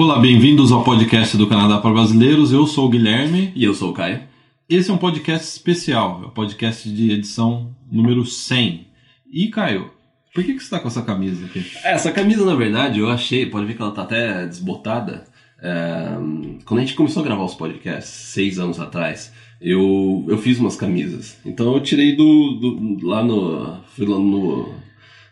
Olá, bem-vindos ao podcast do Canadá para Brasileiros. Eu sou o Guilherme. E eu sou o Caio. Esse é um podcast especial, é o podcast de edição número 100. E, Caio, por que, que você está com essa camisa aqui? Essa camisa, na verdade, eu achei, pode ver que ela tá até desbotada. É, quando a gente começou a gravar os podcasts, seis anos atrás, eu, eu fiz umas camisas. Então eu tirei do, do lá no. Fui lá no.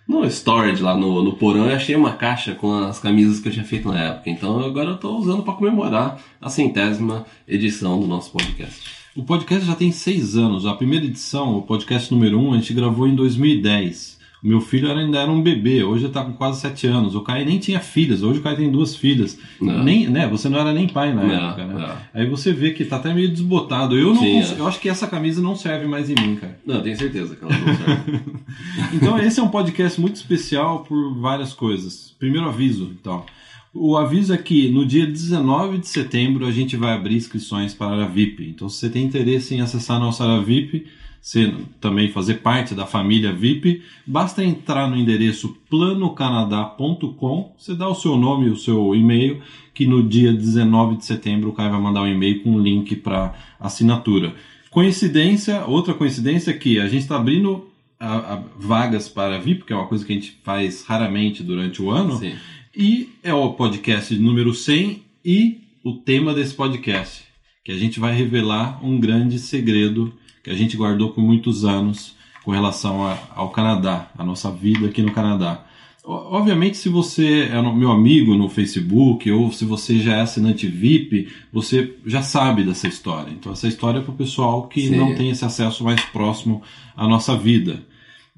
No storage lá no, no porão e achei uma caixa com as camisas que eu tinha feito na época. Então agora eu tô usando para comemorar a centésima edição do nosso podcast. O podcast já tem seis anos. A primeira edição, o podcast número um, a gente gravou em 2010. Meu filho ainda era um bebê, hoje ele tá com quase sete anos. O Caio nem tinha filhas, hoje o Caio tem duas filhas. Não. Nem, né, você não era nem pai na Não, época, né? não. Aí você vê que tá até meio desbotado. Eu não Sim, é. eu acho que essa camisa não serve mais em mim, cara. Não, eu tenho certeza que ela não serve. Então esse é um podcast muito especial por várias coisas. Primeiro aviso, então. O aviso é que no dia 19 de setembro a gente vai abrir inscrições para a VIP. Então se você tem interesse em acessar a nossa área VIP, você também fazer parte da família VIP, basta entrar no endereço planocanadá.com, você dá o seu nome e o seu e-mail, que no dia 19 de setembro o Caio vai mandar um e-mail com um link para assinatura. Coincidência, outra coincidência é que a gente está abrindo a- a- vagas para VIP, que é uma coisa que a gente faz raramente durante o ano, Sim. e é o podcast número 100 e o tema desse podcast, que a gente vai revelar um grande segredo que a gente guardou por muitos anos com relação a- ao Canadá, a nossa vida aqui no Canadá. O- Obviamente, se você é meu amigo no Facebook ou se você já é assinante VIP, você já sabe dessa história. Então, essa história é para o pessoal que Sim. não tem esse acesso mais próximo à nossa vida.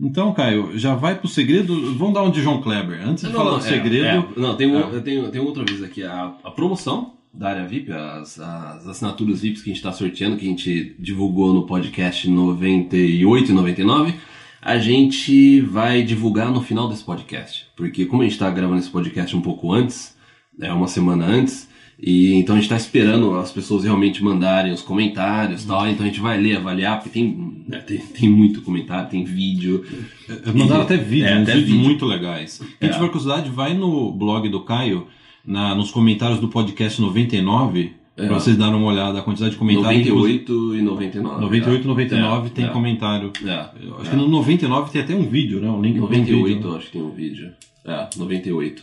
Então, Caio, já vai pro segredo. Vamos dar um de João Kleber. Antes de falar do é, segredo. é. não, tem, um, É. eu tenho, tem outro aviso aqui. A, a promoção da área VIP, as, as assinaturas VIPs que a gente está sorteando, que a gente divulgou no podcast 98 e 99, a gente vai divulgar no final desse podcast. Porque como a gente está gravando esse podcast um pouco antes, é uma semana antes, e então a gente está esperando as pessoas realmente mandarem os comentários tal, então a gente vai ler, avaliar, porque tem, né, tem, tem muito comentário, tem vídeo. É, Mandaram até vídeo, É, até vídeos vídeo. muito legais. Quem É. tiver curiosidade, vai no blog do Caio, na, nos comentários do podcast 99, É. pra vocês darem uma olhada, a quantidade de comentários. 98 e 99. 98 e é. 99 É, tem é. comentário. É, acho é. que no 99 tem até um vídeo, né? Um link no 98 vídeo. eu acho que tem um vídeo. É, 98.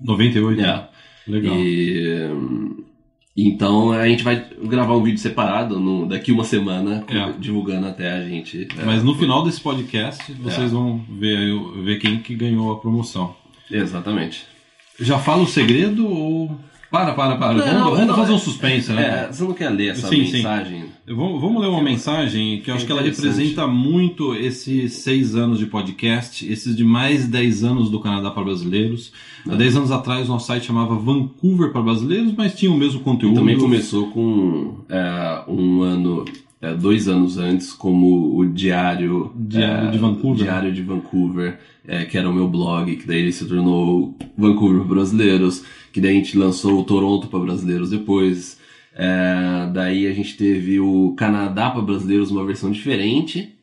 98? É. Legal. E, então a gente vai gravar um vídeo separado no, daqui uma semana, É. divulgando até a gente. é, Mas no final desse podcast, vocês É. vão ver, aí ver quem que ganhou a promoção. Exatamente. Já fala o segredo ou. Para, para, para. Não, vamos não, vamos não, fazer um é- suspense, né? É, você não quer ler essa Sim, sim. mensagem? Vamos, vamos ler uma mensagem que eu acho que ela representa muito esses seis anos de podcast, esses de mais 10 anos do Canadá para brasileiros. Há 10 anos atrás, nosso site chamava Vancouver para brasileiros, mas tinha o mesmo conteúdo. Também começou com é, um ano, é, dois anos antes, como o Diário, Diário é, de Vancouver. Diário de Vancouver, é, que era o meu blog, que daí ele se tornou Vancouver para Brasileiros, que daí a gente lançou o Toronto para Brasileiros depois. É, daí a gente teve o Canadá para Brasileiros, uma versão diferente,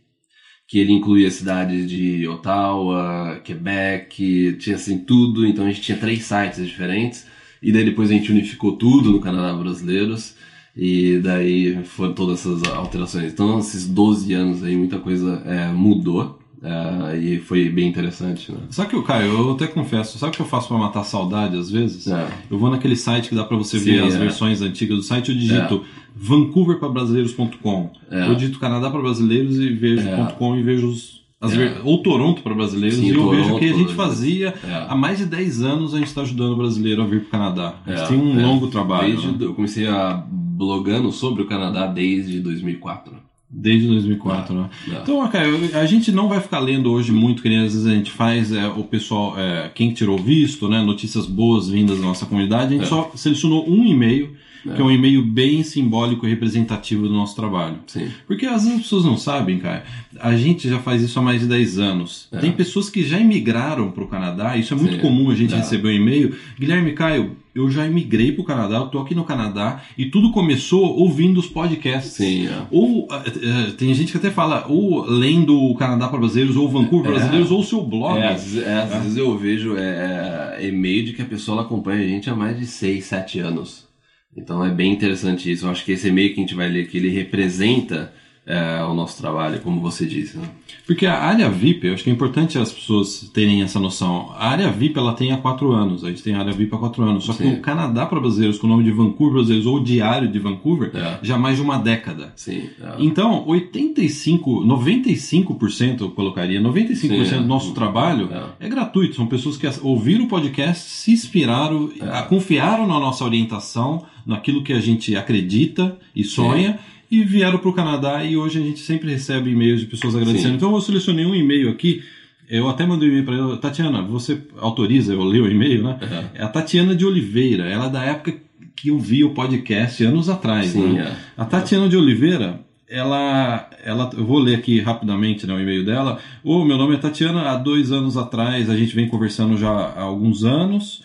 que ele incluía cidades de Ottawa, Quebec, tinha assim tudo, então a gente tinha três sites diferentes. E daí depois a gente unificou tudo no Canadá Brasileiros. E daí foram todas essas alterações. Então, esses 12 anos aí, muita coisa é, mudou. é, e foi bem interessante, né? Sabe que, Caio, eu até confesso, sabe o que eu faço para matar saudade às vezes? É. Eu vou naquele site que dá para você Sim, ver as é. versões antigas do site, eu digito vancouverparabrasileiros.com. É. Eu digito Canadá para brasileiros e vejo É. .com e vejo os, É. ou Toronto para brasileiros Sim, e eu vejo Toronto que a gente fazia É. há mais de 10 anos a gente está ajudando o brasileiro a vir para o Canadá. A gente É, tem um é. longo trabalho Desde, né? Eu comecei a blogando sobre o Canadá desde 2004. desde 2004, né? É. Então, Caio, a gente não vai ficar lendo hoje muito, que nem às vezes a gente faz, é, o pessoal, é, quem tirou visto, né, notícias boas vindas da nossa comunidade, a gente É. só selecionou um e-mail que é um e-mail bem simbólico e representativo do nosso trabalho. Sim. Porque às vezes as pessoas não sabem, cara. A gente já faz isso há mais de 10 anos. É. Tem pessoas que já imigraram para o Canadá, isso é muito Sim. comum a gente É. receber um e-mail. Guilherme Caio, eu já imigrei para o Canadá, eu tô aqui no Canadá e tudo começou ouvindo os podcasts. Sim, é. Ou eh, tem gente que até fala, ou lendo o Canadá para brasileiros, ou Vancouver para É. brasileiros, ou o seu blog. É, às, vezes, é, às vezes eu vejo é, é, e-mail de que a pessoa acompanha a gente há mais de 6, 7 anos. Então é bem interessante isso. Eu acho que esse e-mail que a gente vai ler aqui, ele representa é, o nosso trabalho, como você disse. Né? Porque a área VIP, eu acho que é importante as pessoas terem essa noção. A área VIP ela tem há quatro anos, a gente tem a área VIP há quatro anos. Só que Sim. o Canadá para brasileiros, com o nome de Vancouver brasileiros ou Diário de Vancouver, É. já há mais de uma década. Sim. é. Então, 85, 95% eu colocaria, 95% Sim, é. do nosso trabalho É. é. gratuito. São pessoas que ouviram o podcast, se inspiraram, É. confiaram na nossa orientação, naquilo que a gente acredita e sonha. E vieram para o Canadá e hoje a gente sempre recebe e-mails de pessoas agradecendo. Sim. Então eu selecionei um e-mail aqui. Eu até mandei um e-mail para ela. Tatiana, você autoriza eu ler o e-mail, né? Uhum. É a Tatiana de Oliveira. Ela é da época que eu vi o podcast anos atrás. Sim, né? é. A Tatiana de Oliveira, ela, ela, eu vou ler aqui rapidamente né, o e-mail dela. Ô, meu nome é Tatiana. Há dois anos atrás, a gente vem conversando já há alguns anos.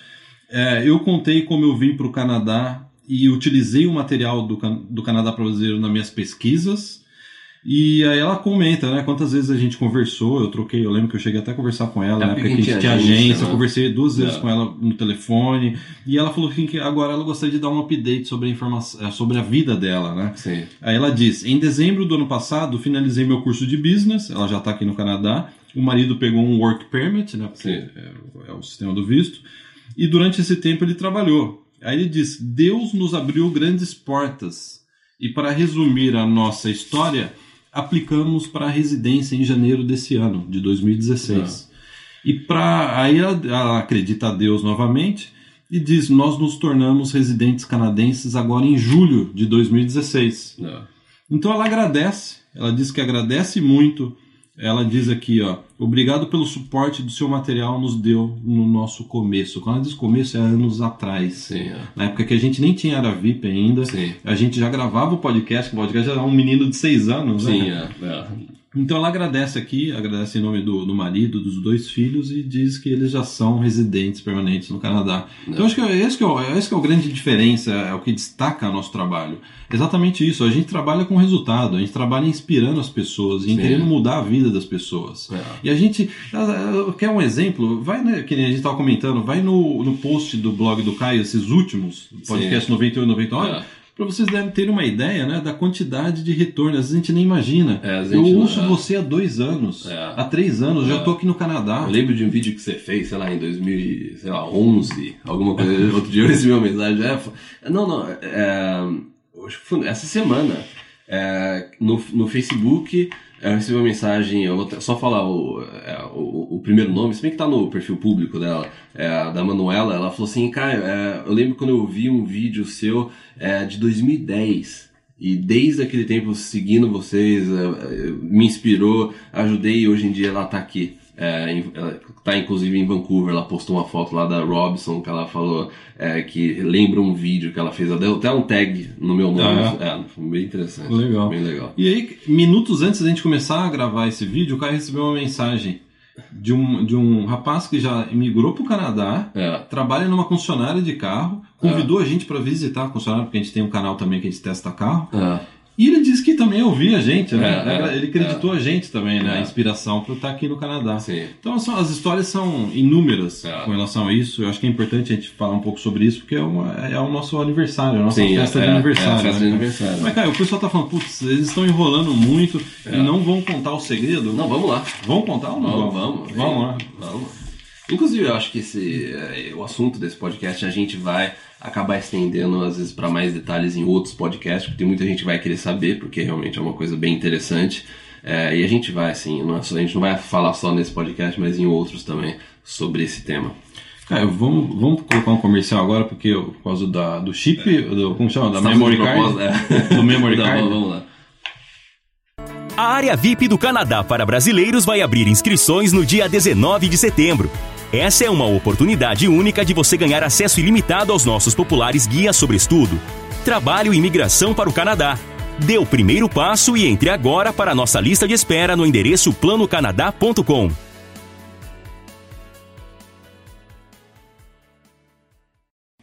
É, eu contei como eu vim para o Canadá e utilizei o material do, do Canadá para brasileiro nas minhas pesquisas. E aí ela comenta, né? Quantas vezes a gente conversou, eu troquei, eu lembro que eu cheguei até a conversar com ela, É na porque época que a gente tinha agência, né? eu conversei duas vezes É. com ela no telefone, e ela falou que agora ela gostaria de dar um update sobre a informação, sobre a vida dela, né? Sim. Aí ela diz: em dezembro do ano passado, finalizei meu curso de business. Ela já está aqui no Canadá. O marido pegou um work permit, né? Porque é, é o sistema do visto. E durante esse tempo ele trabalhou. Aí ele diz: Deus nos abriu grandes portas. E para resumir a nossa história, aplicamos para a residência em janeiro desse ano, de 2016. E para aí ela, ela acredita a Deus novamente e diz: Nós nos tornamos residentes canadenses agora em julho de 2016. É. Então ela agradece, ela diz que agradece muito. Ela diz aqui, ó, obrigado pelo suporte do seu material nos deu no nosso começo. Quando ela diz começo, é anos atrás. Sim, é. Na época que a gente nem tinha área VIP ainda. Sim. A gente já gravava o podcast, o podcast já era um menino de seis anos, né? Sim, é. é. Então ela agradece aqui, agradece em nome do, do marido, dos dois filhos e diz que eles já são residentes permanentes no Canadá. Então acho que é esse que é, o, é esse que é o grande diferença, é o que destaca nosso trabalho. Exatamente isso, a gente trabalha com resultado, a gente trabalha inspirando as pessoas e em Sim. querendo mudar a vida das pessoas. É. E a gente, ah, ah, quer um exemplo? Vai, né, que nem a gente estava comentando, vai no, no post do blog do Caio, esses últimos, podcast 98 e 99, É. para vocês devem ter uma ideia né, da quantidade de retorno. Às vezes a gente nem imagina. É, vezes Eu gente não- ouço é. você há dois anos, É. há três anos, já É. tô aqui no Canadá. Eu lembro de um vídeo que você fez, sei lá, em 2011, alguma coisa. Outro dia eu recebi uma mensagem. É, não, não, é, essa semana, é, no, no Facebook, eu recebi uma mensagem, eu vou só falar o, é, o, o primeiro nome, se bem que tá no perfil público dela, é, da Manuela, ela falou assim, Caio, é, eu lembro quando eu vi um vídeo seu é, de 2010. E desde aquele tempo seguindo vocês, é, é, me inspirou, ajudei e hoje em dia ela tá aqui. É, ela tá inclusive em Vancouver, ela postou uma foto lá da Robson que ela falou é, que lembra um vídeo que ela fez, ela deu até um tag no meu nome. Ah, é, foi bem interessante. Legal. Bem legal. E aí, minutos antes da gente começar a gravar esse vídeo, o Caio recebeu uma mensagem de um, de um rapaz que já migrou para o Canadá, É, trabalha numa concessionária de carro, convidou a gente para visitar a concessionária, porque a gente tem um canal também que a gente testa carro. é, E ele disse que também ouvia a gente, né? É, é, ele acreditou a gente também, né? É. A inspiração para estar aqui no Canadá. sim. Então são- as histórias são inúmeras É. com relação a isso. Eu acho que é importante a gente falar um pouco sobre isso, porque é, uma- é o nosso aniversário, a nossa Sim, festa é, de é, aniversário. é a festa né? de aniversário. Mas, cara, o pessoal tá falando, putz, eles estão enrolando muito É. e não vão contar o segredo. Não, vamos lá. Vão contar ou não? Vamos, vamos. Vamos lá. Vamos. Inclusive, eu acho que esse, o assunto desse podcast a gente vai acabar estendendo, às vezes, para mais detalhes em outros podcasts, porque tem muita gente que vai querer saber, porque realmente é uma coisa bem interessante. Eh, e a gente vai, assim, não é só- a gente não vai falar só nesse podcast, mas em outros também, sobre esse tema. Cara, vamos, vamos colocar um comercial agora, porque eu- por causa da, do chip, do, como chama? Da Estamos memory card. é. Do memory Não, card. vamos lá. A área VIP do Canadá para brasileiros vai abrir inscrições no dia 19 de setembro. Essa é uma oportunidade única de você ganhar acesso ilimitado aos nossos populares guias sobre estudo. Trabalho e Imigração para o Canadá. Dê o primeiro passo e entre agora para a nossa lista de espera no endereço planocanadá.com.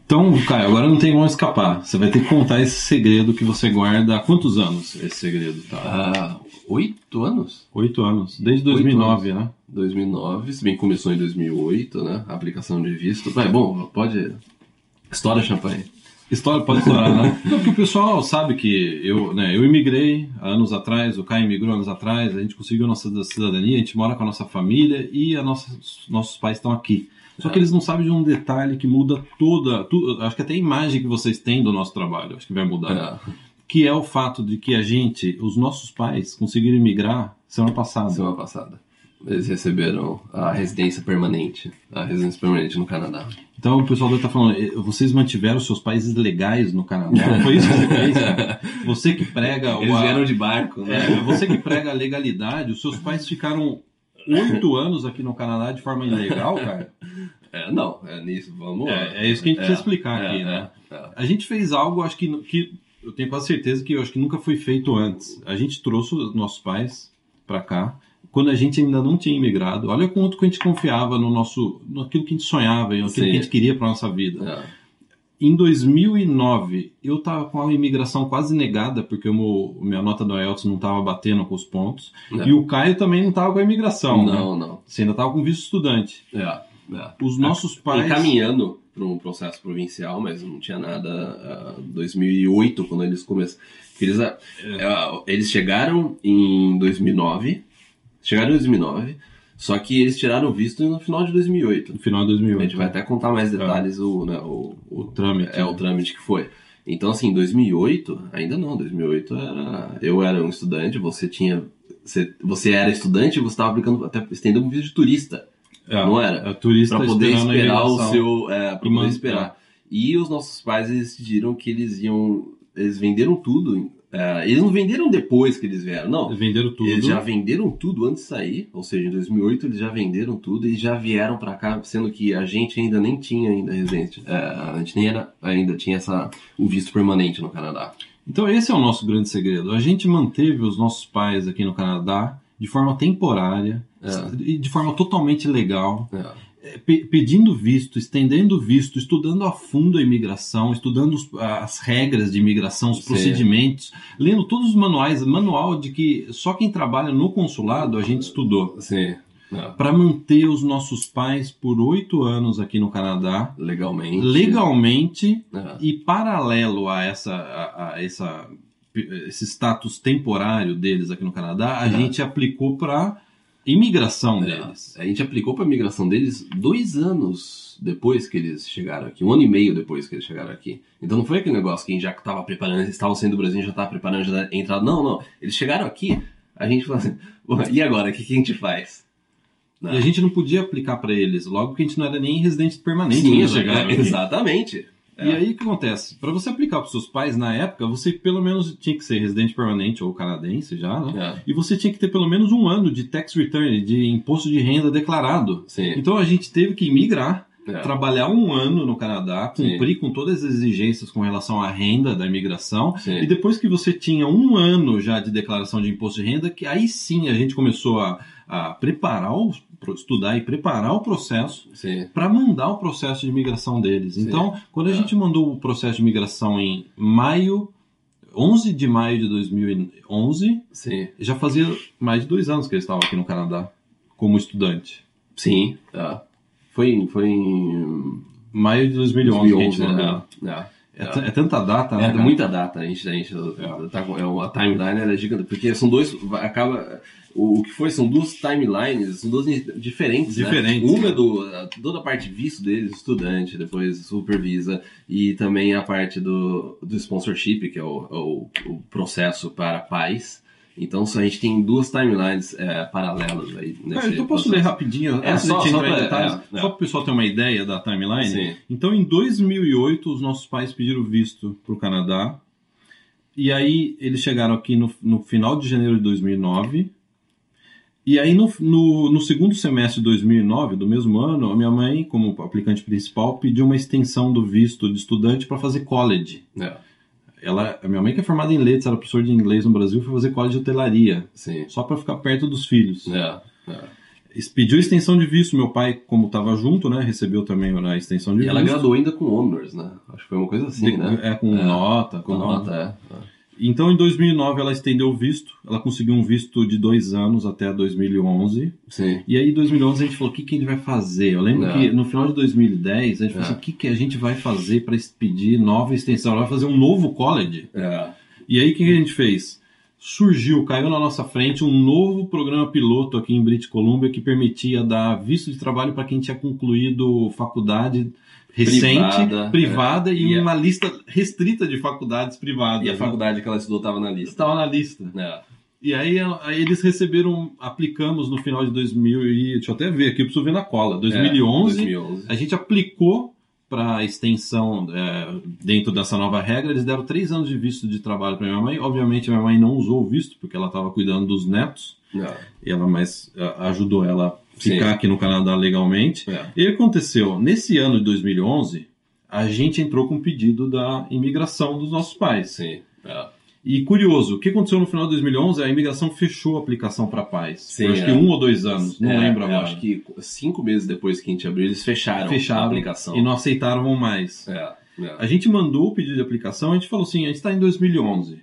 Então, Caio, agora não tem como escapar. Você vai ter que contar esse segredo que você guarda há quantos anos? Esse segredo, tá? Ah, oito anos? Oito anos. Desde 2009, Oito né? 2009, se bem começou em 2008, né? A aplicação de visto. Vai, bom, pode. História champanhe. História pode estourar, né? Não, porque o pessoal sabe que eu, né, eu imigrei há anos atrás, o Caio imigrou anos atrás, a gente conseguiu nossa cidadania, a gente mora com a nossa família e a nossa, nossos pais estão aqui. Só que eles não sabem de um detalhe que muda toda. tu- acho que até a imagem que vocês têm do nosso trabalho, acho que vai mudar. É, Que é o fato de que a gente, os nossos pais, conseguiram imigrar semana passada. semana passada. Eles receberam a residência permanente. A residência permanente no Canadá. Então o pessoal deve estar falando, "Eh, vocês mantiveram seus países legais no Canadá. Foi isso que você fez, cara? Você que prega o. Eles vieram de barco, né? É, você que prega a legalidade, os seus pais ficaram oito anos aqui no Canadá de forma ilegal, cara. É, não, é nisso, vamos lá. É, é isso que a gente precisa explicar é, aqui, né? é, é. A gente fez algo, acho que, que eu tenho quase certeza que eu acho que nunca foi feito antes. A gente trouxe os nossos pais para cá quando a gente ainda não tinha imigrado. Olha quanto que a gente confiava no nosso, naquilo que a gente sonhava, naquilo Sim. que a gente queria para nossa vida. É. Em 2009, eu tava com a imigração quase negada porque o meu, minha nota do IELTS não tava batendo com os pontos. É. E o Caio também não tava com a imigração, né? Não, não. Você ainda tava com visto estudante. É, é. Os nossos pais... Encaminhando para um processo provincial, mas não tinha nada. Em 2008, quando eles começaram. Eles, ah, é, eles chegaram em 2009. Chegaram em 2009. Só que eles tiraram o visto no final de 2008. No final de A 2008. gente vai até contar mais detalhes o, né, o, O trâmite. é o trâmite que foi. Então, assim, em 2008, ainda não, 2008 era. Eu era um estudante, você tinha. Você, você era estudante e você estava aplicando, até estendendo um visto de turista, É, não era? é turista Pra poder a esperar o seu. É, pra poder esperar. E os nossos pais eles decidiram que eles iam. Eles venderam tudo. É, eles não venderam depois que eles vieram, não. Venderam tudo. Eles já venderam tudo antes de sair, ou seja, em 2008 eles já venderam tudo e já vieram pra cá, sendo que a gente ainda nem tinha ainda residência, é, a gente nem era, ainda tinha essa, o visto permanente no Canadá. Então esse é o nosso grande segredo. A gente manteve os nossos pais aqui no Canadá de forma temporária É. e de forma totalmente legal, É, pedindo visto, estendendo visto, estudando a fundo a imigração, estudando os- as regras de imigração, os Sim. procedimentos, lendo todos os manuais, manual de que só quem trabalha no consulado a gente estudou. sim, é, Para manter os nossos pais por oito anos aqui no Canadá, legalmente. legalmente É, e paralelo a essa, a, a essa esse status temporário deles aqui no Canadá, a É. gente aplicou para imigração é. deles. A gente aplicou pra migração deles dois anos depois que eles chegaram aqui, um ano e meio depois que eles chegaram aqui. Então não foi aquele negócio que a gente já estava preparando, eles estavam saindo do Brasil, a já estava preparando já a entrada. Não, não. Eles chegaram aqui, a gente falou assim, "Bom, e agora, o que, que a gente faz? E a gente não podia aplicar para eles, logo que a gente não era nem residente permanente Sim, quando exa- chegaram é. E aí o que acontece? Para você aplicar para seus pais na época, você pelo menos tinha que ser residente permanente ou canadense já, né? É, E você tinha que ter pelo menos um ano de tax return, de imposto de renda declarado. sim. Então a gente teve que migrar É. trabalhar um ano no Canadá, Sim. cumprir com todas as exigências com relação à renda da imigração. Sim. E depois que você tinha um ano já de declaração de imposto de renda, que aí sim a gente começou a, a preparar, o, estudar e preparar o processo para mandar o processo de imigração deles. Sim. Então, quando a É. gente mandou o processo de imigração em maio, 11 de maio de 2011, Sim. já fazia mais de dois anos que eles estavam aqui no Canadá como estudante. Sim. É. Foi, foi em Maio de 2011, que a gente 2011, mandou. né? É. É, t- é tanta data, né? É, muita data, a gente, a gente tá com, é, a timeline era gigante, porque são dois, acaba, o, o que foi, são duas timelines, são duas diferentes, né? Diferentes, Uma né? é do, a- toda a parte visto deles, estudante, depois supervisa, e também a parte do, do sponsorship, que é o, é o, o processo para pais, então a gente tem duas timelines é, paralelas aí nesse Ah, então posso processo. ler rapidinho, É, só- só detalhes, é, é. só para o pessoal ter uma ideia da timeline. Sim. Então, em 2008, os nossos pais pediram visto para o Canadá. E aí, eles chegaram aqui no, no final de janeiro de 2009. E aí, no, no, no segundo semestre de 2009, do mesmo ano, a minha mãe, como aplicante principal, pediu uma extensão do visto de estudante para fazer college. É. ela, a minha mãe que é formada em letras, era professora de inglês no Brasil, foi fazer college de hotelaria, Sim. só para ficar perto dos filhos. É, é. Pediu extensão de visto, meu pai, como estava junto, né, recebeu também a extensão de E visto. ela graduou ainda com honors, né? Acho que foi uma coisa assim, De- né? É, com nota. Com tal. nota, é. é. Então, em 2009, ela estendeu o visto. Ela conseguiu um visto de dois anos até 2011. Sim. E aí, em 2011, a gente falou: o que, que a gente vai fazer? Eu lembro É. que no final de 2010, a gente falou É. assim: o que, que a gente vai fazer para pedir nova extensão? Ela vai fazer um novo college. É. E aí, o que, que a gente fez? Surgiu, caiu na nossa frente um novo programa piloto aqui em British Columbia que permitia dar visto de trabalho para quem tinha concluído faculdade recente, Privada, privada, e E a- uma lista restrita de faculdades privadas. E a né? faculdade que ela estudou estava na lista. estava na lista. É. E aí, aí eles receberam, aplicamos no final de 2000 e deixa eu até ver aqui, eu preciso ver na cola. 2011, É, 2011. a gente aplicou para a extensão é, dentro dessa nova regra. Eles deram três anos de visto de trabalho para minha mãe. Obviamente, minha mãe não usou o visto porque ela estava cuidando dos netos. É. E ela mais é, ajudou ela a ficar Sim. aqui no Canadá legalmente. É. E o que aconteceu? Nesse ano de 2011, a gente entrou com um pedido da imigração dos nossos pais. Sim. É. E curioso, o que aconteceu no final de 2011? A imigração fechou a aplicação para pais. Sim, Por acho é. que um ou dois anos, não É, lembro agora. Acho que cinco meses depois que a gente abriu, eles fecharam, fecharam a aplicação. e não aceitaram mais. É, é. A gente mandou o pedido de aplicação, a gente falou assim, a gente está em 2011.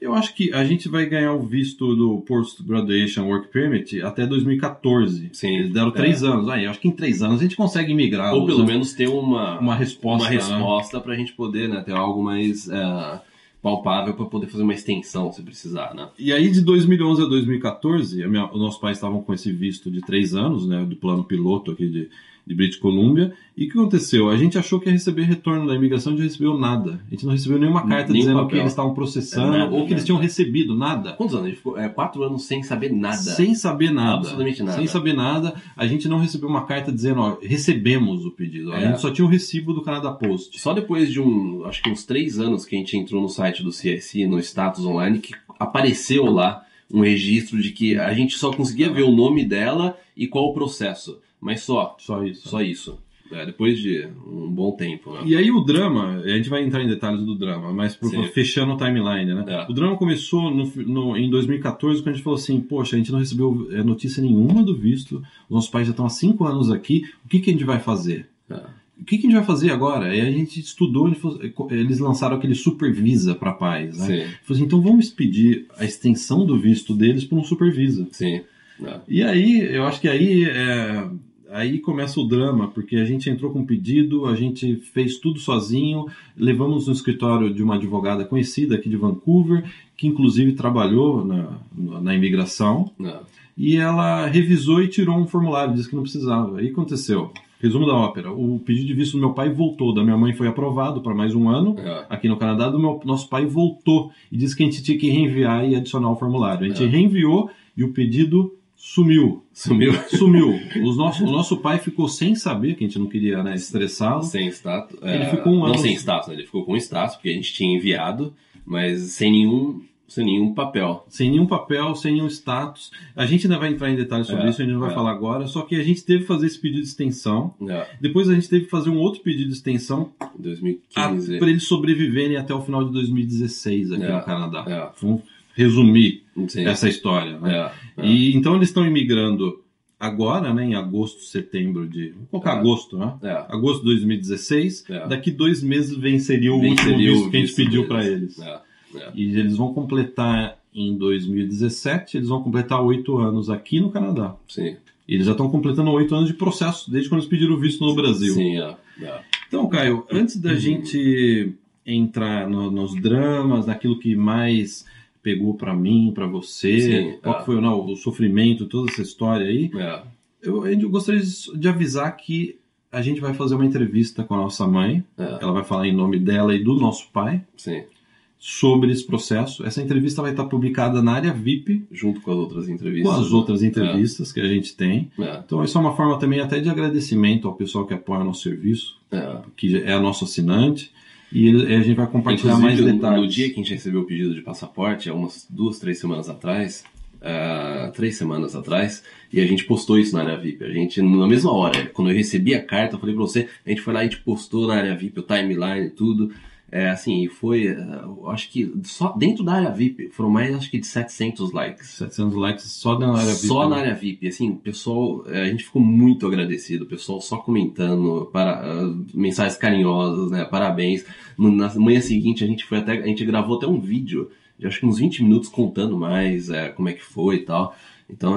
Eu acho que a gente vai ganhar o visto do Post Graduation Work Permit até 2014. Sim, Eles deram é. três anos. Aí, eu acho que em três anos a gente consegue migrar. Ou pelo menos ter uma, uma resposta. uma né? resposta pra gente poder né, ter algo mais é, palpável pra poder fazer uma extensão se precisar, né? E aí, de 2011 a 2014, a minha, os nossos pais estavam com esse visto de três anos, né, do plano piloto aqui de, de British Columbia. E o que aconteceu? A gente achou que ia receber retorno da imigração, a gente não recebeu nada. A gente não recebeu nenhuma carta Nenhum dizendo papel. que eles estavam processando É nada, ou que eles tinham recebido nada. Quantos anos? A gente ficou é, quatro anos sem saber nada. Sem saber nada. Absolutamente nada. Sem saber nada. A gente não recebeu uma carta dizendo, ó, recebemos o pedido. A É. gente só tinha o recibo do Canada Post. Só depois de um, acho que uns três anos que a gente entrou no site do CSI, no status online, que apareceu lá um registro de que a gente só conseguia ver o nome dela e qual o processo. Mas só, Só isso. só isso. É, depois de um bom tempo, né? E aí o drama, a gente vai entrar em detalhes do drama, mas por- fechando o timeline, né? É. O drama começou no, no- em 2014, quando a gente falou assim, poxa, a gente não recebeu é, notícia nenhuma do visto, os nossos pais já estão há cinco anos aqui, o que, que a gente vai fazer? É. O que, que a gente vai fazer agora? E a gente estudou, a gente falou- eles lançaram aquele Supervisa para pais, né? Sim, Falou assim, então vamos pedir a extensão do visto deles por um Supervisa. sim. É. E aí, eu acho que aí é, aí começa o drama, porque a gente entrou com um pedido, a gente fez tudo sozinho, levamos no escritório de uma advogada conhecida aqui de Vancouver, que inclusive trabalhou na, na imigração, É. e ela revisou e tirou um formulário, disse que não precisava. Aí aconteceu. Resumo da ópera: o pedido de visto do meu pai voltou, da minha mãe foi aprovado para mais um ano. É. Aqui no Canadá, do meu, nosso pai voltou e disse que a gente tinha que reenviar e adicionar o formulário. A gente É. reenviou e o pedido sumiu. Sumiu Sumiu. Os nosso, o nosso pai ficou sem saber, que a gente não queria né, estressá-lo. sem status. Ele é, ficou um Não ano- sem status, né? ele ficou com status, porque a gente tinha enviado, mas sem nenhum, sem nenhum papel. Sem nenhum papel, sem nenhum status. A gente ainda vai entrar em detalhes sobre É, isso, a gente não vai é. falar agora. Só que a gente teve que fazer esse pedido de extensão. É. Depois a gente teve que fazer um outro pedido de extensão Em 2015. para eles sobreviverem até o final de 2016 aqui É, no Canadá. é. Vamos resumir Sim. essa história. Né? É, é. E então eles estão imigrando agora, né, em agosto, setembro de. Vamos colocar É. agosto, né? É. Agosto de 2016. É. Daqui dois meses venceria o último Venceria o visto que a gente pediu para eles. É, é. E eles vão completar em 2017, eles vão completar oito anos aqui no Canadá. Sim. E eles já estão completando oito anos de processo, desde quando eles pediram o visto no Brasil. Sim, é. é. Então, Caio, antes da Uhum. gente entrar no- nos dramas, naquilo que mais pegou para mim, para você, Sim, qual é. foi não, o sofrimento, toda essa história aí, É. eu, eu gostaria de, avisar que a gente vai fazer uma entrevista com a nossa mãe, É. ela vai falar em nome dela e do nosso pai Sim. sobre esse processo. Essa entrevista vai estar publicada na área VIP, Junto com as outras com entrevistas. as outras entrevistas que a gente tem. É. Então, isso é uma forma também até de agradecimento ao pessoal que apoia o nosso serviço, É. que é nosso assinante, e ele- a gente vai compartilhar mais Inclusive, detalhes. No dia que a gente recebeu o pedido de passaporte, há umas duas, três semanas atrás, ah, três semanas atrás, e a gente postou isso na área VIP. A gente, na mesma hora, quando eu recebi a carta, eu falei pra você, a gente foi lá e a gente postou na área VIP o timeline e tudo. É, assim, foi, eu acho que só dentro da área VIP foram mais, acho que de 700 likes. 700 likes só na área VIP. Só né? na área VIP, assim, o pessoal, eh, a gente ficou muito agradecido, o pessoal só comentando, para, ah, mensagens carinhosas, né, parabéns. Na manhã seguinte a gente foi até, a gente gravou até um vídeo, de acho que uns 20 minutos contando mais eh, como é que foi e tal. Então,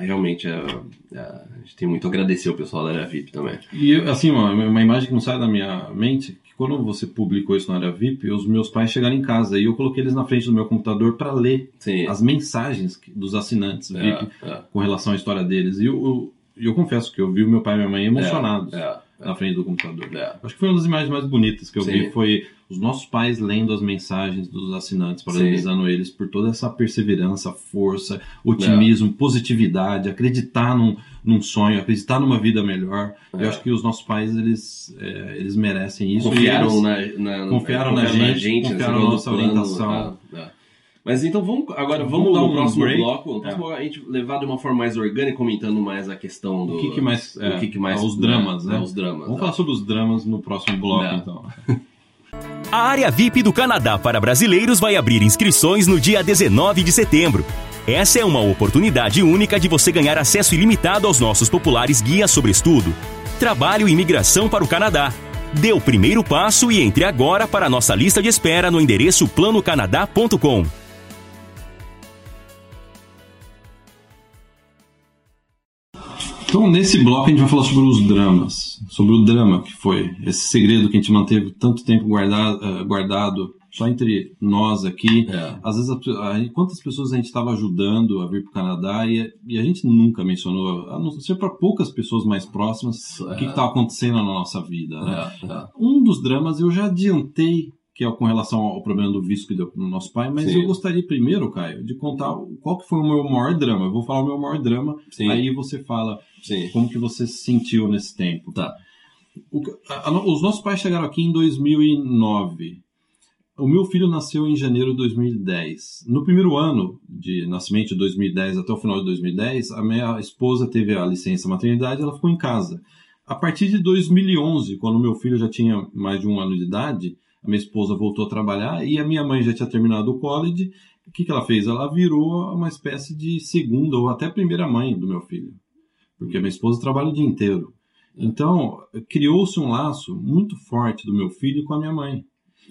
realmente, a gente tem muito a agradecer o pessoal da área VIP também. E assim, uma, uma imagem que não sai da minha mente, quando você publicou isso na área VIP, os meus pais chegaram em casa e eu coloquei eles na frente do meu computador para ler Sim. as mensagens dos assinantes VIP é, é, com relação à história deles. E eu, eu, eu confesso que eu vi o meu pai e minha mãe emocionados é, na frente do computador. é. Acho que foi uma das imagens mais bonitas que eu Sim. vi, foi os nossos pais lendo as mensagens dos assinantes, parabenizando eles por toda essa perseverança, força, otimismo, positividade, acreditar num, num sonho, acreditar numa vida melhor. É. Eu acho que os nossos pais, eles, é, eles merecem isso. Confiaram, eles, na, na- confiaram na gente, confiaram na no nossa plano, orientação. é, é. Mas então vamos agora Vamos vamos, dar no um próximo break. bloco, no próximo bloco, a gente levar de uma forma mais orgânica, comentando mais a questão do O que, que mais... o que, que mais Os dramas, né? Os dramas. Vamos né? falar sobre os dramas no próximo bloco, É. então. A área VIP do Canadá para brasileiros vai abrir inscrições no dia 19 de setembro. Essa é uma oportunidade única de você ganhar acesso ilimitado aos nossos populares guias sobre estudo, trabalho e imigração para o Canadá. Dê o primeiro passo e entre agora para a nossa lista de espera no endereço planocanadá.com. Então, nesse bloco, a gente vai falar sobre os dramas. Sobre o drama que foi. Esse segredo que a gente manteve tanto tempo guardado, eh, guardado só entre nós aqui. É. Às vezes, a- a- quantas pessoas a gente estava ajudando a vir para o Canadá e, e a gente nunca mencionou, a não ser para poucas pessoas mais próximas, o que estava acontecendo na nossa vida. Né? É, é. Um dos dramas eu já adiantei, que é com relação ao problema do visto que deu no nosso pai, mas Sim. eu gostaria primeiro, Caio, de contar qual que foi o meu maior drama. Eu vou falar o meu maior drama, Sim, aí você fala sim. como que você se sentiu nesse tempo. Tá. O a- a- os nossos pais chegaram aqui em 2009. O meu filho nasceu em janeiro de 2010. No primeiro ano de nascimento, de 2010 até o final de 2010, a minha esposa teve a licença maternidade ela ficou em casa. A partir de 2011, quando meu filho já tinha mais de um ano de idade, a minha esposa voltou a trabalhar e a minha mãe já tinha terminado o college. O que, que ela fez? Ela virou uma espécie de segunda ou até primeira mãe do meu filho porque a minha esposa trabalha o dia inteiro. Então, criou-se um laço muito forte do meu filho com a minha mãe.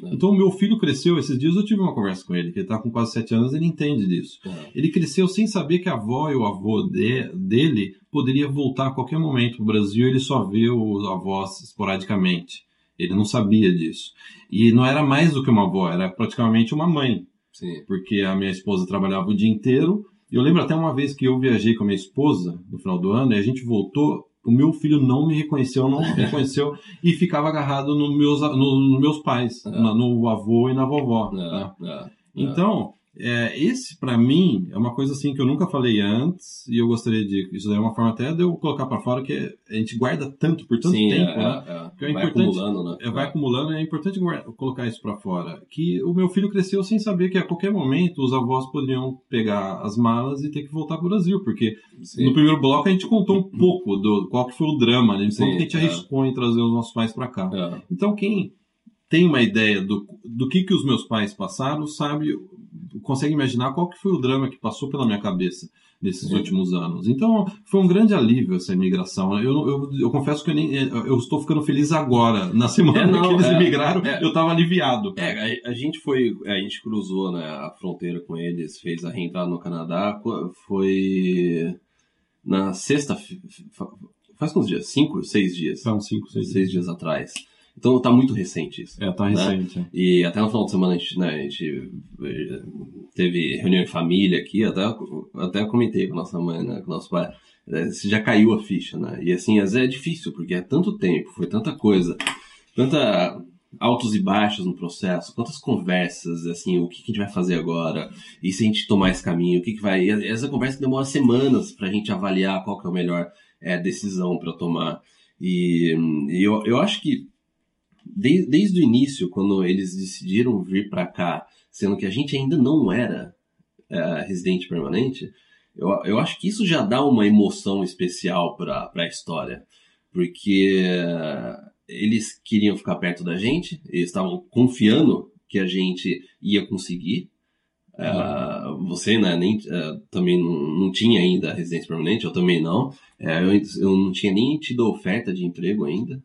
Então, o meu filho cresceu. Esses dias eu tive uma conversa com ele, que ele está com quase sete anos, ele entende disso. É. Ele cresceu sem saber que a avó e o avô de- dele poderia voltar a qualquer momento para o Brasil. Ele só vê os avós esporadicamente. Ele não sabia disso. E não era mais do que uma avó, era praticamente uma mãe Sim. porque a minha esposa trabalhava o dia inteiro. E eu lembro até uma vez que eu viajei com a minha esposa no final do ano e a gente voltou. O meu filho não me reconheceu, não me reconheceu e ficava agarrado nos meus, no, nos meus pais, É. na- no avô e na vovó. É, tá? é, é. Então, é, esse pra mim é uma coisa assim que eu nunca falei antes e eu gostaria de. Isso é uma forma até de eu colocar pra fora que a gente guarda tanto por tanto Sim, tempo, é, né? é, é. Que é Vai acumulando, né? É, vai acumulando e é importante guarda- colocar isso pra fora. Que o meu filho cresceu sem saber que a qualquer momento os avós poderiam pegar as malas e ter que voltar pro Brasil, porque Sim. no primeiro bloco a gente contou um pouco do qual que foi o drama, né? Sim, que a gente é. arriscou em trazer os nossos pais pra cá. É. Então quem tem uma ideia do, do que que os meus pais passaram, sabe, consegue imaginar qual que foi o drama que passou pela minha cabeça nesses Sim. últimos anos. Então, foi um grande alívio essa imigração. Eu, eu, eu confesso que eu, nem, eu estou ficando feliz agora. Na semana É, não, que eles é, imigraram, é. eu estava aliviado. É, a, a gente foi, a gente cruzou né, a fronteira com eles, fez a reentrada no Canadá, foi na sexta, faz quantos dias? Cinco, seis dias? São cinco, seis, Seis dias atrás. Então tá muito recente isso. É, tá recente. é. E até no final de semana a gente, né, a gente eh, teve reunião em família aqui, até, até comentei com a nossa mãe, né, com o nosso pai, se já caiu a ficha, né? E assim, às vezes é difícil, porque é tanto tempo, foi tanta coisa, tanta altos e baixos no processo, quantas conversas, assim, o que, que a gente vai fazer agora, e se a gente tomar esse caminho, o que, que vai... E essa conversa demora semanas pra gente avaliar qual que é a melhor eh, decisão para tomar. E, e eu, eu acho que de- desde o início, quando eles decidiram vir para cá, sendo que a gente ainda não era eh, residente permanente, eu, eu acho que isso já dá uma emoção especial para a história. Porque eles queriam ficar perto da gente, eles estavam confiando que a gente ia conseguir. Uh, você, né, nem, uh, também não, não, tinha ainda residência permanente, eu também não. Uh, eu, eu, não tinha nem tido oferta de emprego ainda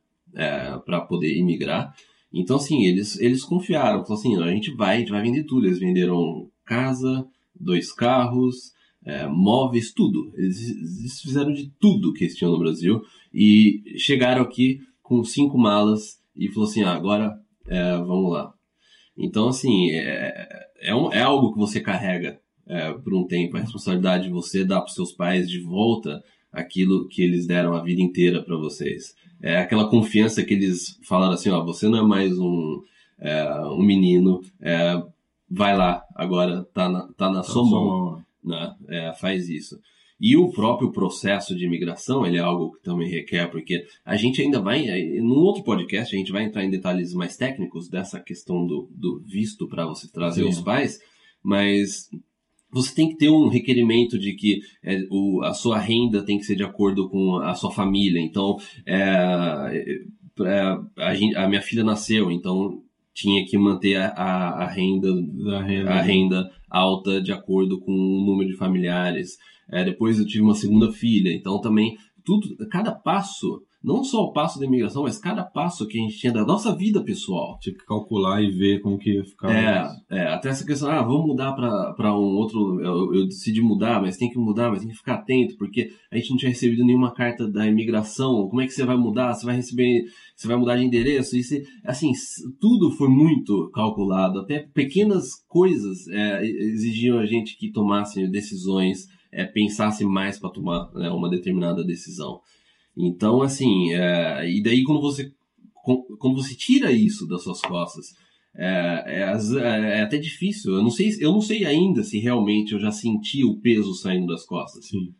para poder imigrar. Então, assim, eles, eles confiaram. Falaram assim, a gente vai, a gente vai vender tudo. Eles venderam casa, dois carros, móveis, tudo. Eles, eles fizeram de tudo que eles tinham no Brasil e chegaram aqui com cinco malas e falou assim, ah, agora vamos lá. Então, assim, é, é, um, é algo que você carrega é, por um tempo. A responsabilidade de você dar para seus pais de volta aquilo que eles deram a vida inteira para vocês. É aquela confiança que eles falaram assim, ó, você não é mais um, é, um menino, é, vai lá, agora tá na, tá na tá sua mão, né? É, faz isso. E o próprio processo de imigração, ele é algo que também requer, porque a gente ainda vai, num outro podcast, a gente vai entrar em detalhes mais técnicos dessa questão do, do visto para você trazer Sim. os pais, mas você tem que ter um requerimento de que é, o, a sua renda tem que ser de acordo com a sua família. Então, é, é, a, a, minha filha nasceu, então tinha que manter a, a, a renda, renda, a renda alta de acordo com o número de familiares. É, depois eu tive uma segunda filha, então também tudo, cada passo, não só o passo da imigração, mas cada passo que a gente tinha da nossa vida pessoal. Tinha que calcular e ver como que ia ficar. É, é até essa questão, ah, vamos mudar para um outro. Eu, eu, decidi mudar, mas tem que mudar, mas tem que ficar atento, porque a gente não tinha recebido nenhuma carta da imigração. Como é que você vai mudar? Você vai receber. Você vai mudar de endereço? E você, assim, tudo foi muito calculado. Até pequenas coisas é, exigiam a gente que tomasse decisões é, pensasse mais para tomar né, uma determinada decisão. Então, assim, é, e daí quando você, quando você tira isso das suas costas, é, é, é, até difícil. Eu não sei, eu não sei ainda se realmente eu já senti o peso saindo das costas. Sim.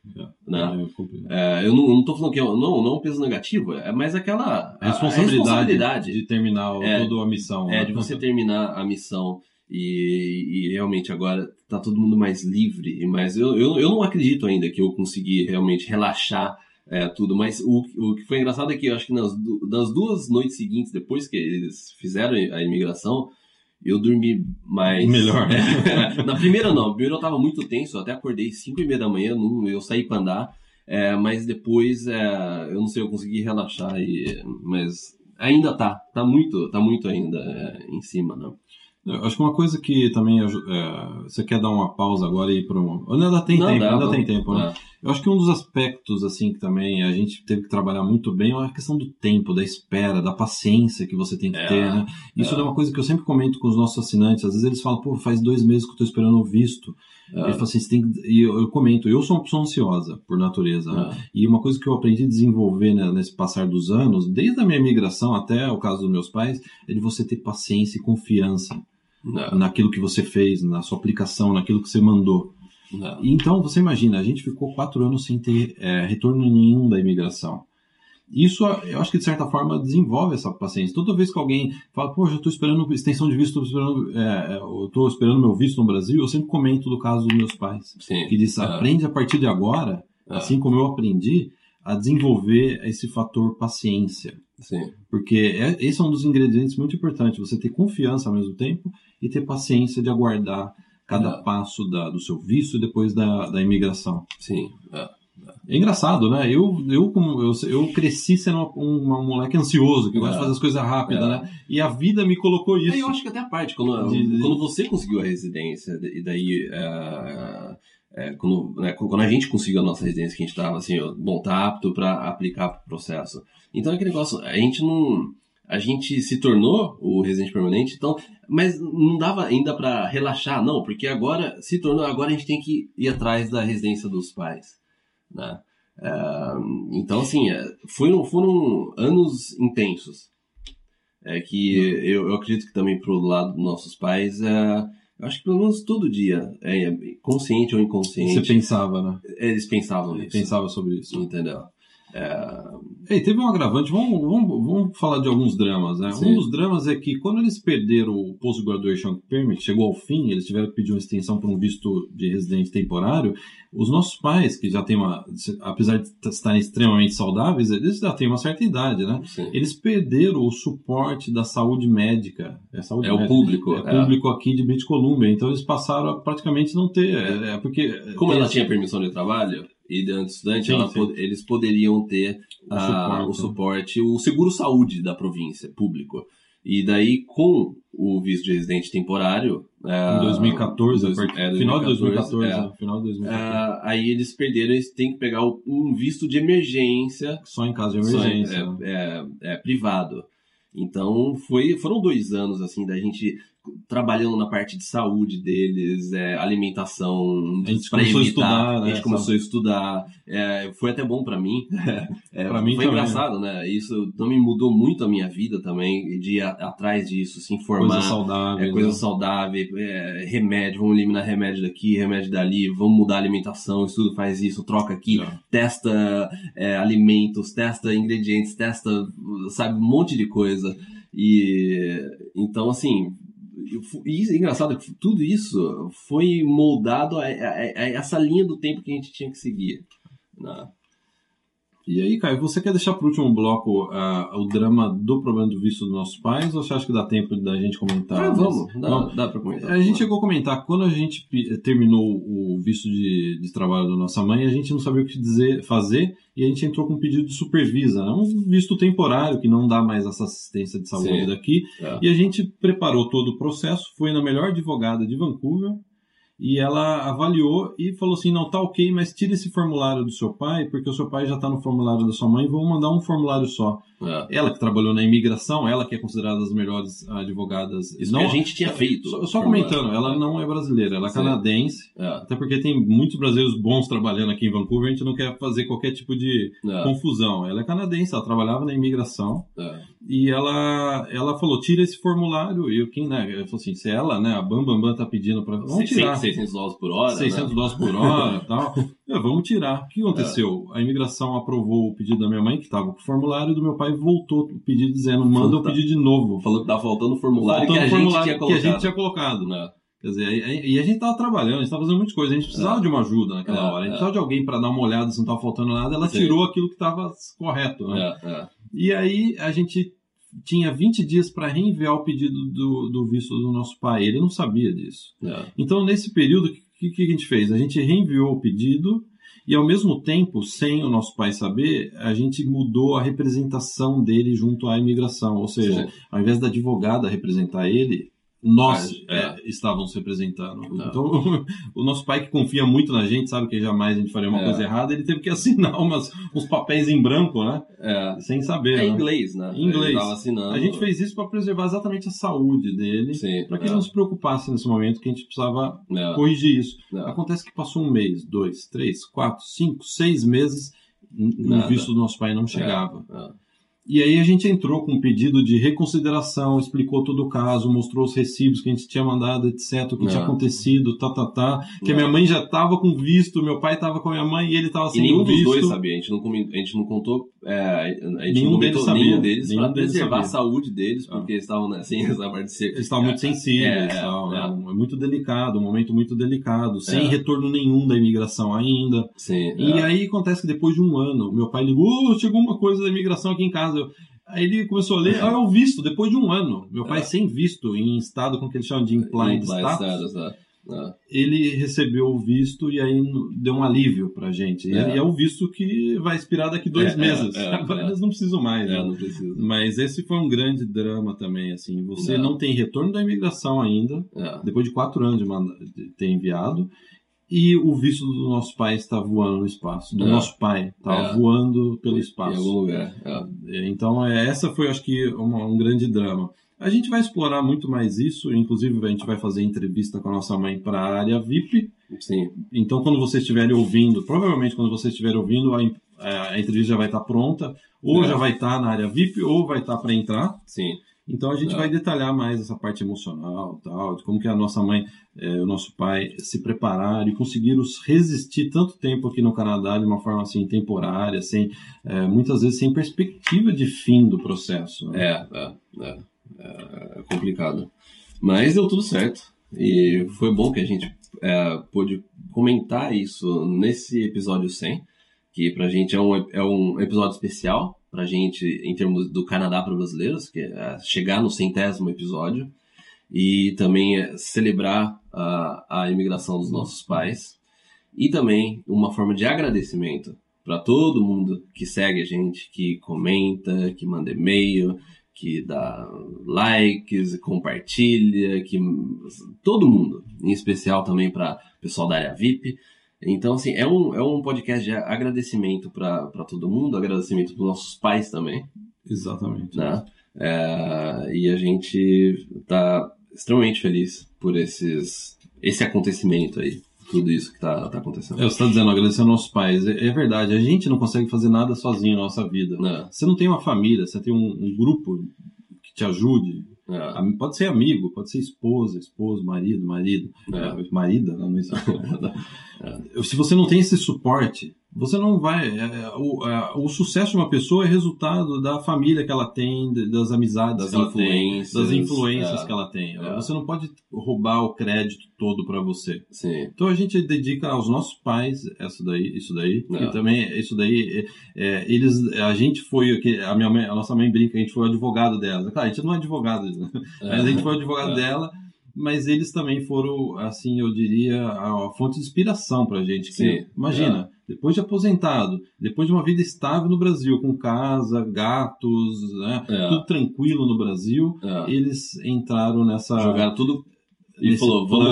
Né? É, eu, não, eu não tô falando que é não, não um peso negativo, é mais aquela a responsabilidade, a responsabilidade de terminar toda a missão. É, né? de você terminar a missão. E, e, realmente agora tá todo mundo mais livre, mas eu, eu, eu não acredito ainda que eu consegui realmente relaxar é, tudo, mas o, o que foi engraçado é que eu acho que nas, nas duas noites seguintes, depois que eles fizeram a imigração, eu dormi mais. Melhor. É, na primeira não, primeiro eu tava muito tenso, eu até acordei 5 e meia da manhã, não, eu saí pra andar, é, mas depois é, eu não sei, eu consegui relaxar, e, mas ainda tá, tá muito, tá muito ainda é, em cima, né? Eu acho que uma coisa que também é, você quer dar uma pausa agora e ir para um. Ainda tem não, tempo, dá, ainda não. tem tempo, né? É. Eu acho que um dos aspectos assim que também a gente teve que trabalhar muito bem é a questão do tempo, da espera, da paciência que você tem que é, ter, né? Isso é. é. uma coisa que eu sempre comento com os nossos assinantes. Às vezes eles falam, pô, faz dois meses que eu estou esperando o visto. É. Ele fala assim, você tem e eu, eu, comento, eu sou uma pessoa ansiosa por natureza, né? É. E uma coisa que eu aprendi a desenvolver né, nesse passar dos anos, desde a minha migração até o caso dos meus pais, é de você ter paciência e confiança. Não. naquilo que você fez, na sua aplicação, naquilo que você mandou. Não. Então, você imagina, a gente ficou quatro anos sem ter é, retorno nenhum da imigração. Isso, eu acho que de certa forma desenvolve essa paciência. Toda vez que alguém fala, poxa, eu estou esperando extensão de visto, estou esperando, é, é eu estou esperando meu visto no Brasil, eu sempre comento do caso dos meus pais. Sim. Que diz, é. aprende a partir de agora, é. assim como eu aprendi, a desenvolver esse fator paciência. Sim. Porque é, esse é um dos ingredientes muito importantes, você ter confiança ao mesmo tempo e ter paciência de aguardar cada é. passo da, do seu visto e depois da, da imigração. Sim. É. É engraçado, né? Eu, eu, como, eu, eu cresci sendo um, um moleque ansioso, que gosta de é. fazer as coisas rápidas, é. né? E a vida me colocou isso. eu acho que até a parte, quando, de, quando você conseguiu a residência, e daí. Uh, é, quando, né, quando a gente conseguiu a nossa residência, que a gente estava assim, ó, bom, tá apto para aplicar o processo. Então, é aquele negócio, a gente não. A gente se tornou o residente permanente, então, mas não dava ainda para relaxar, não, porque agora se tornou, agora a gente tem que ir atrás da residência dos pais, né? É, então, assim, é, foram, foram anos intensos. É que eu, eu acredito que também pro lado dos nossos pais, é, eu acho que pelo menos todo dia, é, consciente ou inconsciente. Você pensava, né? Eles pensavam nisso. Pensava sobre isso. Entendeu? É, e teve um agravante, vamos, vamos, vamos falar de alguns dramas, né? Sim. Um dos dramas é que quando eles perderam o Post Graduation Permit, chegou ao fim, eles tiveram que pedir uma extensão para um visto de residente temporário, os nossos pais, que já têm uma, apesar de estarem extremamente saudáveis, eles já têm uma certa idade, né? Sim. Eles perderam o suporte da saúde médica. É, saúde É o médica. público. É é. público aqui de British Columbia, então eles passaram a praticamente não ter, é, é porque... Como ela eles- tinha permissão de trabalho e antes estudante, Sim, ela sim. eles poderiam ter O a- suporte. o suporte, o seguro saúde da província, público. E daí, com o visto de residente temporário. Em 2014, dois- é, final de 2014, é. né? final de 2014. Ah, aí eles perderam, eles têm que pegar um visto de emergência Só em caso de só em- emergência. né? é, é, é, privado. Então foi, foram dois anos assim da gente trabalhando na parte de saúde deles, é, alimentação, A gente começou a estudar, a né, gente começou a estudar. é, foi até bom pra mim. É, Pra mim foi também. engraçado, né? Isso também mudou muito a minha vida também de ir a- atrás disso, se informar. Coisa saudável. É coisa né? saudável, é, remédio, vamos eliminar remédio daqui, remédio dali, vamos mudar a alimentação, isso tudo faz isso, troca aqui, É. testa é, alimentos, testa ingredientes, testa, sabe, um monte de coisa. E então, assim, e é engraçado que tudo isso foi moldado a, a- a essa linha do tempo que a gente tinha que seguir. né? E aí, Caio, você quer deixar para o último bloco ah, o drama do problema do visto dos nossos pais ou você acha que dá tempo da gente comentar? Ah, vamos, dá, dá pra comentar. A gente chegou a comentar, quando a gente terminou o visto de, de trabalho da nossa mãe, a gente não sabia o que dizer, fazer e a gente entrou com um pedido de supervisa, né? um visto temporário que não dá mais essa assistência de saúde Sim. daqui. É. E a gente preparou todo o processo, foi na melhor advogada de Vancouver e ela avaliou e falou assim: não, tá ok, mas tira esse formulário do seu pai, porque o seu pai já está no formulário da sua mãe, vamos mandar um formulário só. É. Ela que trabalhou na imigração, ela que é considerada das melhores advogadas. Isso não, que a gente tinha feito. Só, só comentando, ela não é brasileira, ela é canadense. É, Até porque tem muitos brasileiros bons trabalhando aqui em Vancouver, a gente não quer fazer qualquer tipo de é, confusão. Ela é canadense, ela trabalhava na imigração. é. E ela, ela falou, tira esse formulário. E eu, quem, né? Ela falou assim, se ela, né, a Bam Bam Bam tá pedindo pra... Vamos tirar. 600 dólares por hora. 600 né? dólares por hora e tal. Eu, vamos tirar. O que aconteceu? A imigração aprovou o pedido da minha mãe, que estava com o formulário, e do meu pai voltou o pedido dizendo, manda o Puta. pedido de novo. Falou que tá faltando o formulário Faltando que a formulário tinha que colocado. a gente tinha colocado. Né? Quer dizer, e, a gente tava trabalhando, a gente tava fazendo muitas coisas, a gente precisava É. de uma ajuda naquela É, hora. A gente é. precisava de alguém para dar uma olhada se não tava faltando nada. Ela Sim. tirou aquilo que estava correto, né? É, é. E aí a gente tinha 20 dias para reenviar o pedido do, do visto do nosso pai. Ele não sabia disso. É. Então, nesse período, o que, que a gente fez? A gente reenviou o pedido e, ao mesmo tempo, sem o nosso pai saber, a gente mudou a representação dele junto à imigração. Ou seja, Sim. ao invés da advogada representar ele, nós é. é, estávamos representando. Não. Então, o nosso pai, que confia muito na gente, sabe que jamais a gente faria uma É. coisa errada, ele teve que assinar umas, uns papéis em branco, né? É. Sem saber. É né? inglês, né? Em inglês. A gente fez isso para preservar exatamente a saúde dele, para que é. ele não se preocupasse nesse momento que a gente precisava corrigir isso. Acontece que passou um mês, dois, três, quatro, cinco, seis meses, o visto do nosso pai não chegava. É. E aí a gente entrou com um pedido de reconsideração, explicou todo o caso, mostrou os recibos que a gente tinha mandado, etc, o que É. tinha acontecido, tá, tá, tá. Que a É. minha mãe já estava com visto, meu pai estava com a minha mãe e ele estava E sem nenhum o dos visto. dois sabia, a gente não, a gente não contou, é, a gente Nenhum não deles sabia. nenhum deles Nenhum deles preservar sabia. a saúde deles, Ah. porque eles estavam né, sem essa parte de ser. Eles estavam muito sensíveis, É, é, é. né? é muito delicado, um momento muito delicado, sem É. retorno nenhum da imigração ainda. Sim, E é. aí acontece que depois de um ano, meu pai ligou, "Ô, chegou uma coisa da imigração aqui em casa. Eu- Aí ele começou a ler, ah, é o visto, depois de um ano. Meu pai É. sem visto, em estado com o que eles chamam de implied Implied status, status, é. É. ele recebeu o visto e aí deu um alívio pra gente. E É. é, o visto que vai expirar daqui dois É, meses. é, é, Agora é. eles não precisam mais. É, né? não precisa. Mas esse foi um grande drama também, assim. Você É. não tem retorno da imigração ainda, É. depois de quatro anos de ter enviado. E o visto do nosso pai está voando no espaço. Do É. nosso pai está É. voando pelo Em algum espaço. lugar. É. Então, é, essa foi, acho que, uma- um grande drama. A gente vai explorar muito mais isso. Inclusive, a gente vai fazer entrevista com a nossa mãe para a área VIP. Sim. Então, quando vocês estiverem ouvindo, provavelmente quando vocês estiverem ouvindo, a, a entrevista já vai estar pronta. Ou É. já vai estar na área VIP, ou vai estar para entrar. Sim. Então a gente vai detalhar mais essa parte emocional, tal, de como que a nossa mãe, eh, o nosso pai se prepararam e conseguiram resistir tanto tempo aqui no Canadá de uma forma assim temporária, sem eh, muitas vezes sem perspectiva de fim do processo. né? É, é, é, é complicado. Mas deu tudo certo. E foi bom que a gente é, pôde comentar isso nesse episódio 100, que pra gente é um, é um episódio especial, pra gente em termos do Canadá para brasileiros, que é chegar no centésimo episódio, e também é celebrar a, a imigração dos nossos pais, e também uma forma de agradecimento para todo mundo que segue a gente, que comenta, que manda e-mail, que dá likes, compartilha, que todo mundo, em especial também para pessoal da área VIP. Então, assim, é um, é um podcast de agradecimento para todo mundo, agradecimento para nossos pais também, Exatamente. né? É, e a gente tá extremamente feliz por esses, esse acontecimento aí, tudo isso que tá, tá acontecendo. É, você está dizendo, agradecer aos nossos pais. É, é verdade, a gente não consegue fazer nada sozinho na nossa vida. Né? Você não tem uma família, você tem um, um grupo que te ajude. É, Pode ser amigo, pode ser esposa, esposo, marido, marido, É. eh, marida, não, não existe. Se você não tem esse suporte, você não vai. é, é, o, é, o sucesso de uma pessoa é resultado da família que ela tem, das amizades Das influências, das influências é. que ela tem. É. Você não pode roubar o crédito todo para você. sim. Então a gente dedica aos nossos pais essa daí, isso daí. É. E também isso daí, é, é, eles, a gente foi a minha mãe, a nossa mãe brinca, a gente foi o advogado dela. Claro, a gente não é advogado, né? mas a gente foi o advogado É. dela. Mas eles também foram, assim, eu diria, a, a fonte de inspiração pra gente. Que, imagina, depois de aposentado, depois de uma vida estável no Brasil, com casa, gatos, né, É. tudo tranquilo no Brasil, É. eles entraram nessa Jogaram tudo e falou, vamos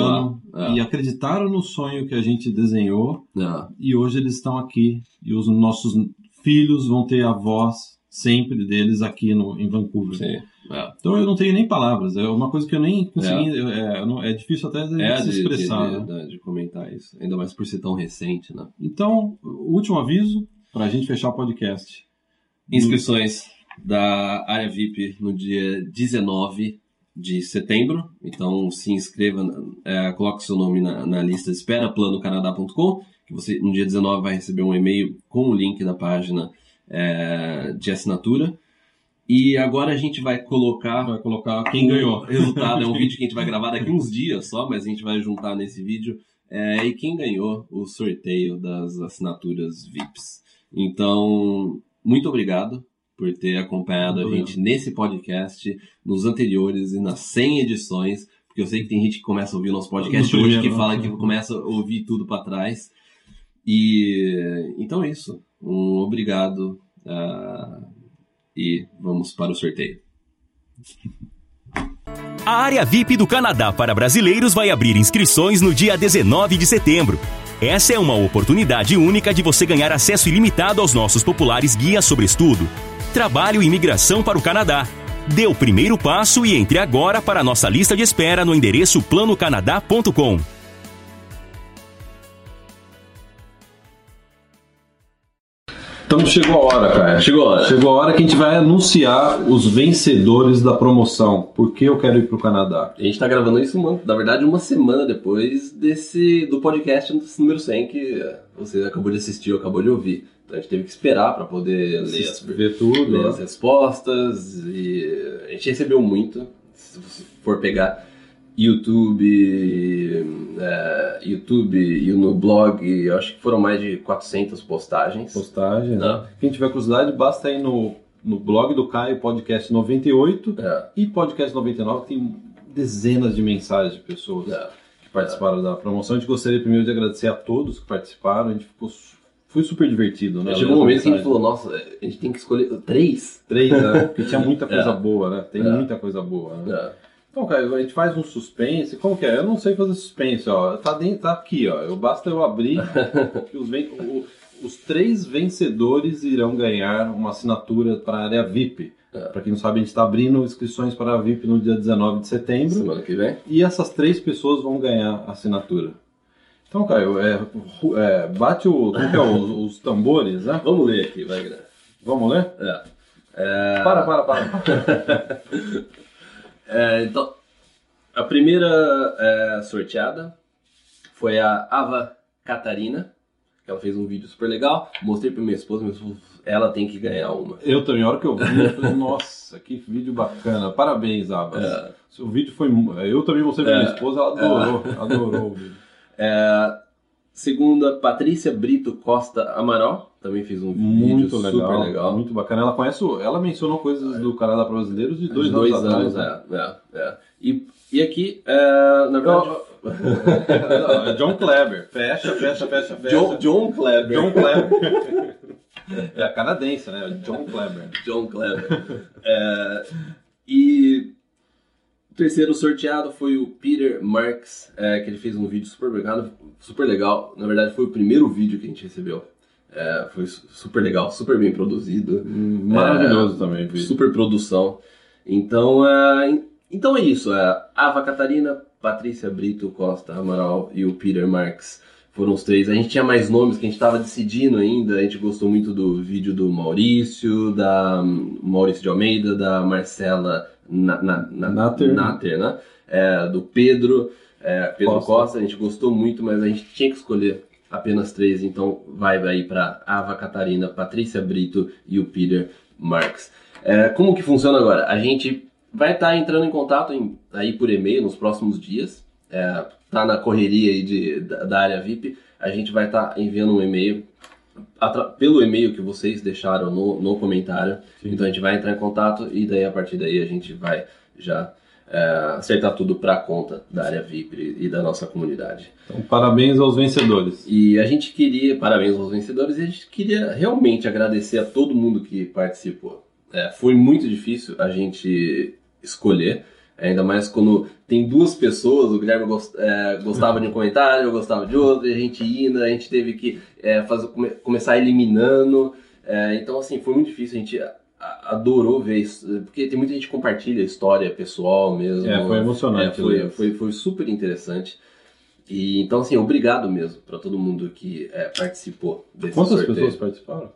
lá. É. e acreditaram no sonho que a gente desenhou É. e hoje eles estão aqui e os nossos filhos vão ter a voz sempre deles aqui no, em Vancouver. Sim. É. Então eu não tenho nem palavras, é uma coisa que eu nem consegui, é, não- é difícil até de É, se de, expressar. de, né? de- de comentar isso. Ainda mais por ser tão recente, né? Então, último aviso para a gente fechar o podcast. Inscrições da área VIP no dia 19 de setembro. Então se inscreva, é, coloque seu nome na, na lista de espera, planocanadá.com, que você no dia 19 vai receber um e-mail com o link da página é, de assinatura. E agora a gente vai colocar Vai colocar quem ganhou. O resultado é um vídeo que a gente vai gravar daqui uns dias só, mas a gente vai juntar nesse vídeo. É, e quem ganhou o sorteio das assinaturas VIPs. Então, muito obrigado por ter acompanhado Muito a gente nesse podcast, nos anteriores e nas 100 edições. Porque eu sei que tem gente que começa a ouvir o nosso podcast No hoje que fala né? que começa a ouvir tudo para trás. E então é isso. Um obrigado. ah, e vamos para o sorteio. A área VIP do Canadá para brasileiros vai abrir inscrições no dia 19 de setembro. Essa é uma oportunidade única de você ganhar acesso ilimitado aos nossos populares guias sobre estudo, trabalho e imigração para o Canadá. Dê o primeiro passo e entre agora para a nossa lista de espera no endereço planocanadá.com. Então chegou a hora, cara. Chegou a hora. Chegou a hora que a gente vai anunciar os vencedores da promoção. Por que eu quero ir pro Canadá? A gente tá gravando isso, uma, na verdade, uma semana depois desse do podcast número 100 que você acabou de assistir ou acabou de ouvir. Então a gente teve que esperar para poder ler as, ver tudo. ler né? as respostas e a gente recebeu muito. Se você for pegar YouTube, eh, YouTube e no blog, acho que foram mais de 400 postagens. Postagem. Não. Né? Quem tiver curiosidade, basta ir no, no blog do Caio, podcast 98 É, e podcast 99, que tem dezenas de mensagens de pessoas é. que participaram da promoção. A gente gostaria primeiro de agradecer a todos que participaram. A gente ficou foi super divertido, né? Chegou um momento que a gente falou, nossa, a gente tem que escolher três? Três, né? Porque tinha muita coisa É. boa, né? Tem É. muita coisa boa, né? É. Então, cara, a gente faz um suspense. Como que é? Eu não sei fazer suspense, ó. Tá, dentro, tá aqui, ó. Eu, basta eu abrir que os, ven- o- os três vencedores irão ganhar uma assinatura para a área VIP. É. Para quem não sabe, a gente está abrindo inscrições para a VIP no dia 19 de setembro. Semana que vem? E essas três pessoas vão ganhar a assinatura. Então, Caio, é, é, bate o, é, os, os tambores, né? Vamos ler aqui, vai. Vamos ler? É. É... Para, para, para. É, então, a primeira é, sorteada foi a Ava Catarina, que ela fez um vídeo super legal. Mostrei pra minha esposa, minha esposa ela tem que ganhar uma. Eu também, a hora que eu vi, eu falei, nossa, que vídeo bacana. Parabéns, Abas. É. O vídeo foi. Eu também mostrei pra minha É. esposa, ela adorou, adorou o vídeo. É, segunda, Patrícia Brito Costa Amaral, também fez um Muito vídeo legal, super legal. Muito bacana. Ela conhece, ela mencionou coisas do Canadá brasileiros de dois, dois anos, anos, atrás. né? é, é, é. E, e aqui, é, na verdade, Não, é John Kleber. Fecha, fecha, fecha, fecha. John, John Kleber. John Kleber. É a canadense, né? John Kleber. John Kleber. É, e o terceiro sorteado foi o Peter Marks, é, que ele fez um vídeo super super legal. Na verdade, foi o primeiro vídeo que a gente recebeu. É, foi su- super legal, super bem produzido. Maravilhoso também, vídeo. Super produção. Então, é, en- então é isso. É, Ava Catarina, Patrícia Brito Costa Amaral e o Peter Marks foram os três. A gente tinha mais nomes que a gente estava decidindo ainda. A gente gostou muito do vídeo do Maurício, da hum, Maurício de Almeida, da Marcela Na, na, na, Natter. Natter, né? É, do Pedro, é, Pedro Costa. Costa. A gente gostou muito, mas a gente tinha que escolher apenas três. Então vai aí para Ava Catarina, Patrícia Brito e o Peter Marks. É, como que funciona agora? A gente vai estar entrando em contato em- aí por e-mail nos próximos dias. É, tá na correria aí de, da, da área VIP. A gente vai estar enviando um e-mail pelo e-mail que vocês deixaram no, no comentário. Sim. Então a gente vai entrar em contato e daí a partir daí a gente vai já é, acertar tudo para conta da área VIP e da nossa comunidade. Então, parabéns aos vencedores. E a gente queria, parabéns aos vencedores, e a gente queria realmente agradecer a todo mundo que participou. É, foi muito difícil a gente escolher, ainda mais quando tem duas pessoas, o Guilherme gos- é, gostava de um comentário, eu gostava de outro, e a gente indo, a gente teve que é, fazer, come- começar eliminando. É, então, assim, foi muito difícil, a gente adorou ver isso, porque tem muita gente que compartilha história pessoal mesmo. É, foi emocionante. É, foi, foi, foi super interessante. E então, assim, obrigado mesmo para todo mundo que é, participou desse Quantas sorteio. pessoas participaram?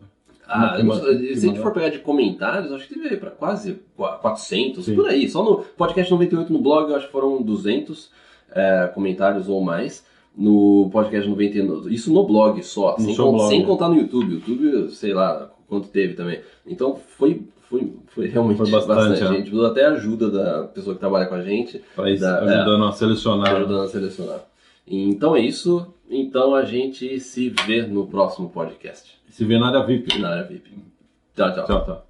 Ah, não se a gente maior. for pegar de comentários, acho que teve para quase qua- 400, Sim. por aí. Só no podcast 98 no blog, eu acho que foram 200 é, comentários ou mais. No podcast 99, isso no blog só, No sem, con- blog, sem né? contar no YouTube. YouTube, sei lá quanto teve também. Então foi, foi, foi realmente Foi bastante, A né? gente precisou até a ajuda da pessoa que trabalha com a gente Para isso, Da- ajudando a selecionar. ajudando a selecionar. Então é isso. Então a gente se vê no próximo podcast. Se vê na área VIP. Na área VIP. Tchau, tchau. Tchau, tchau.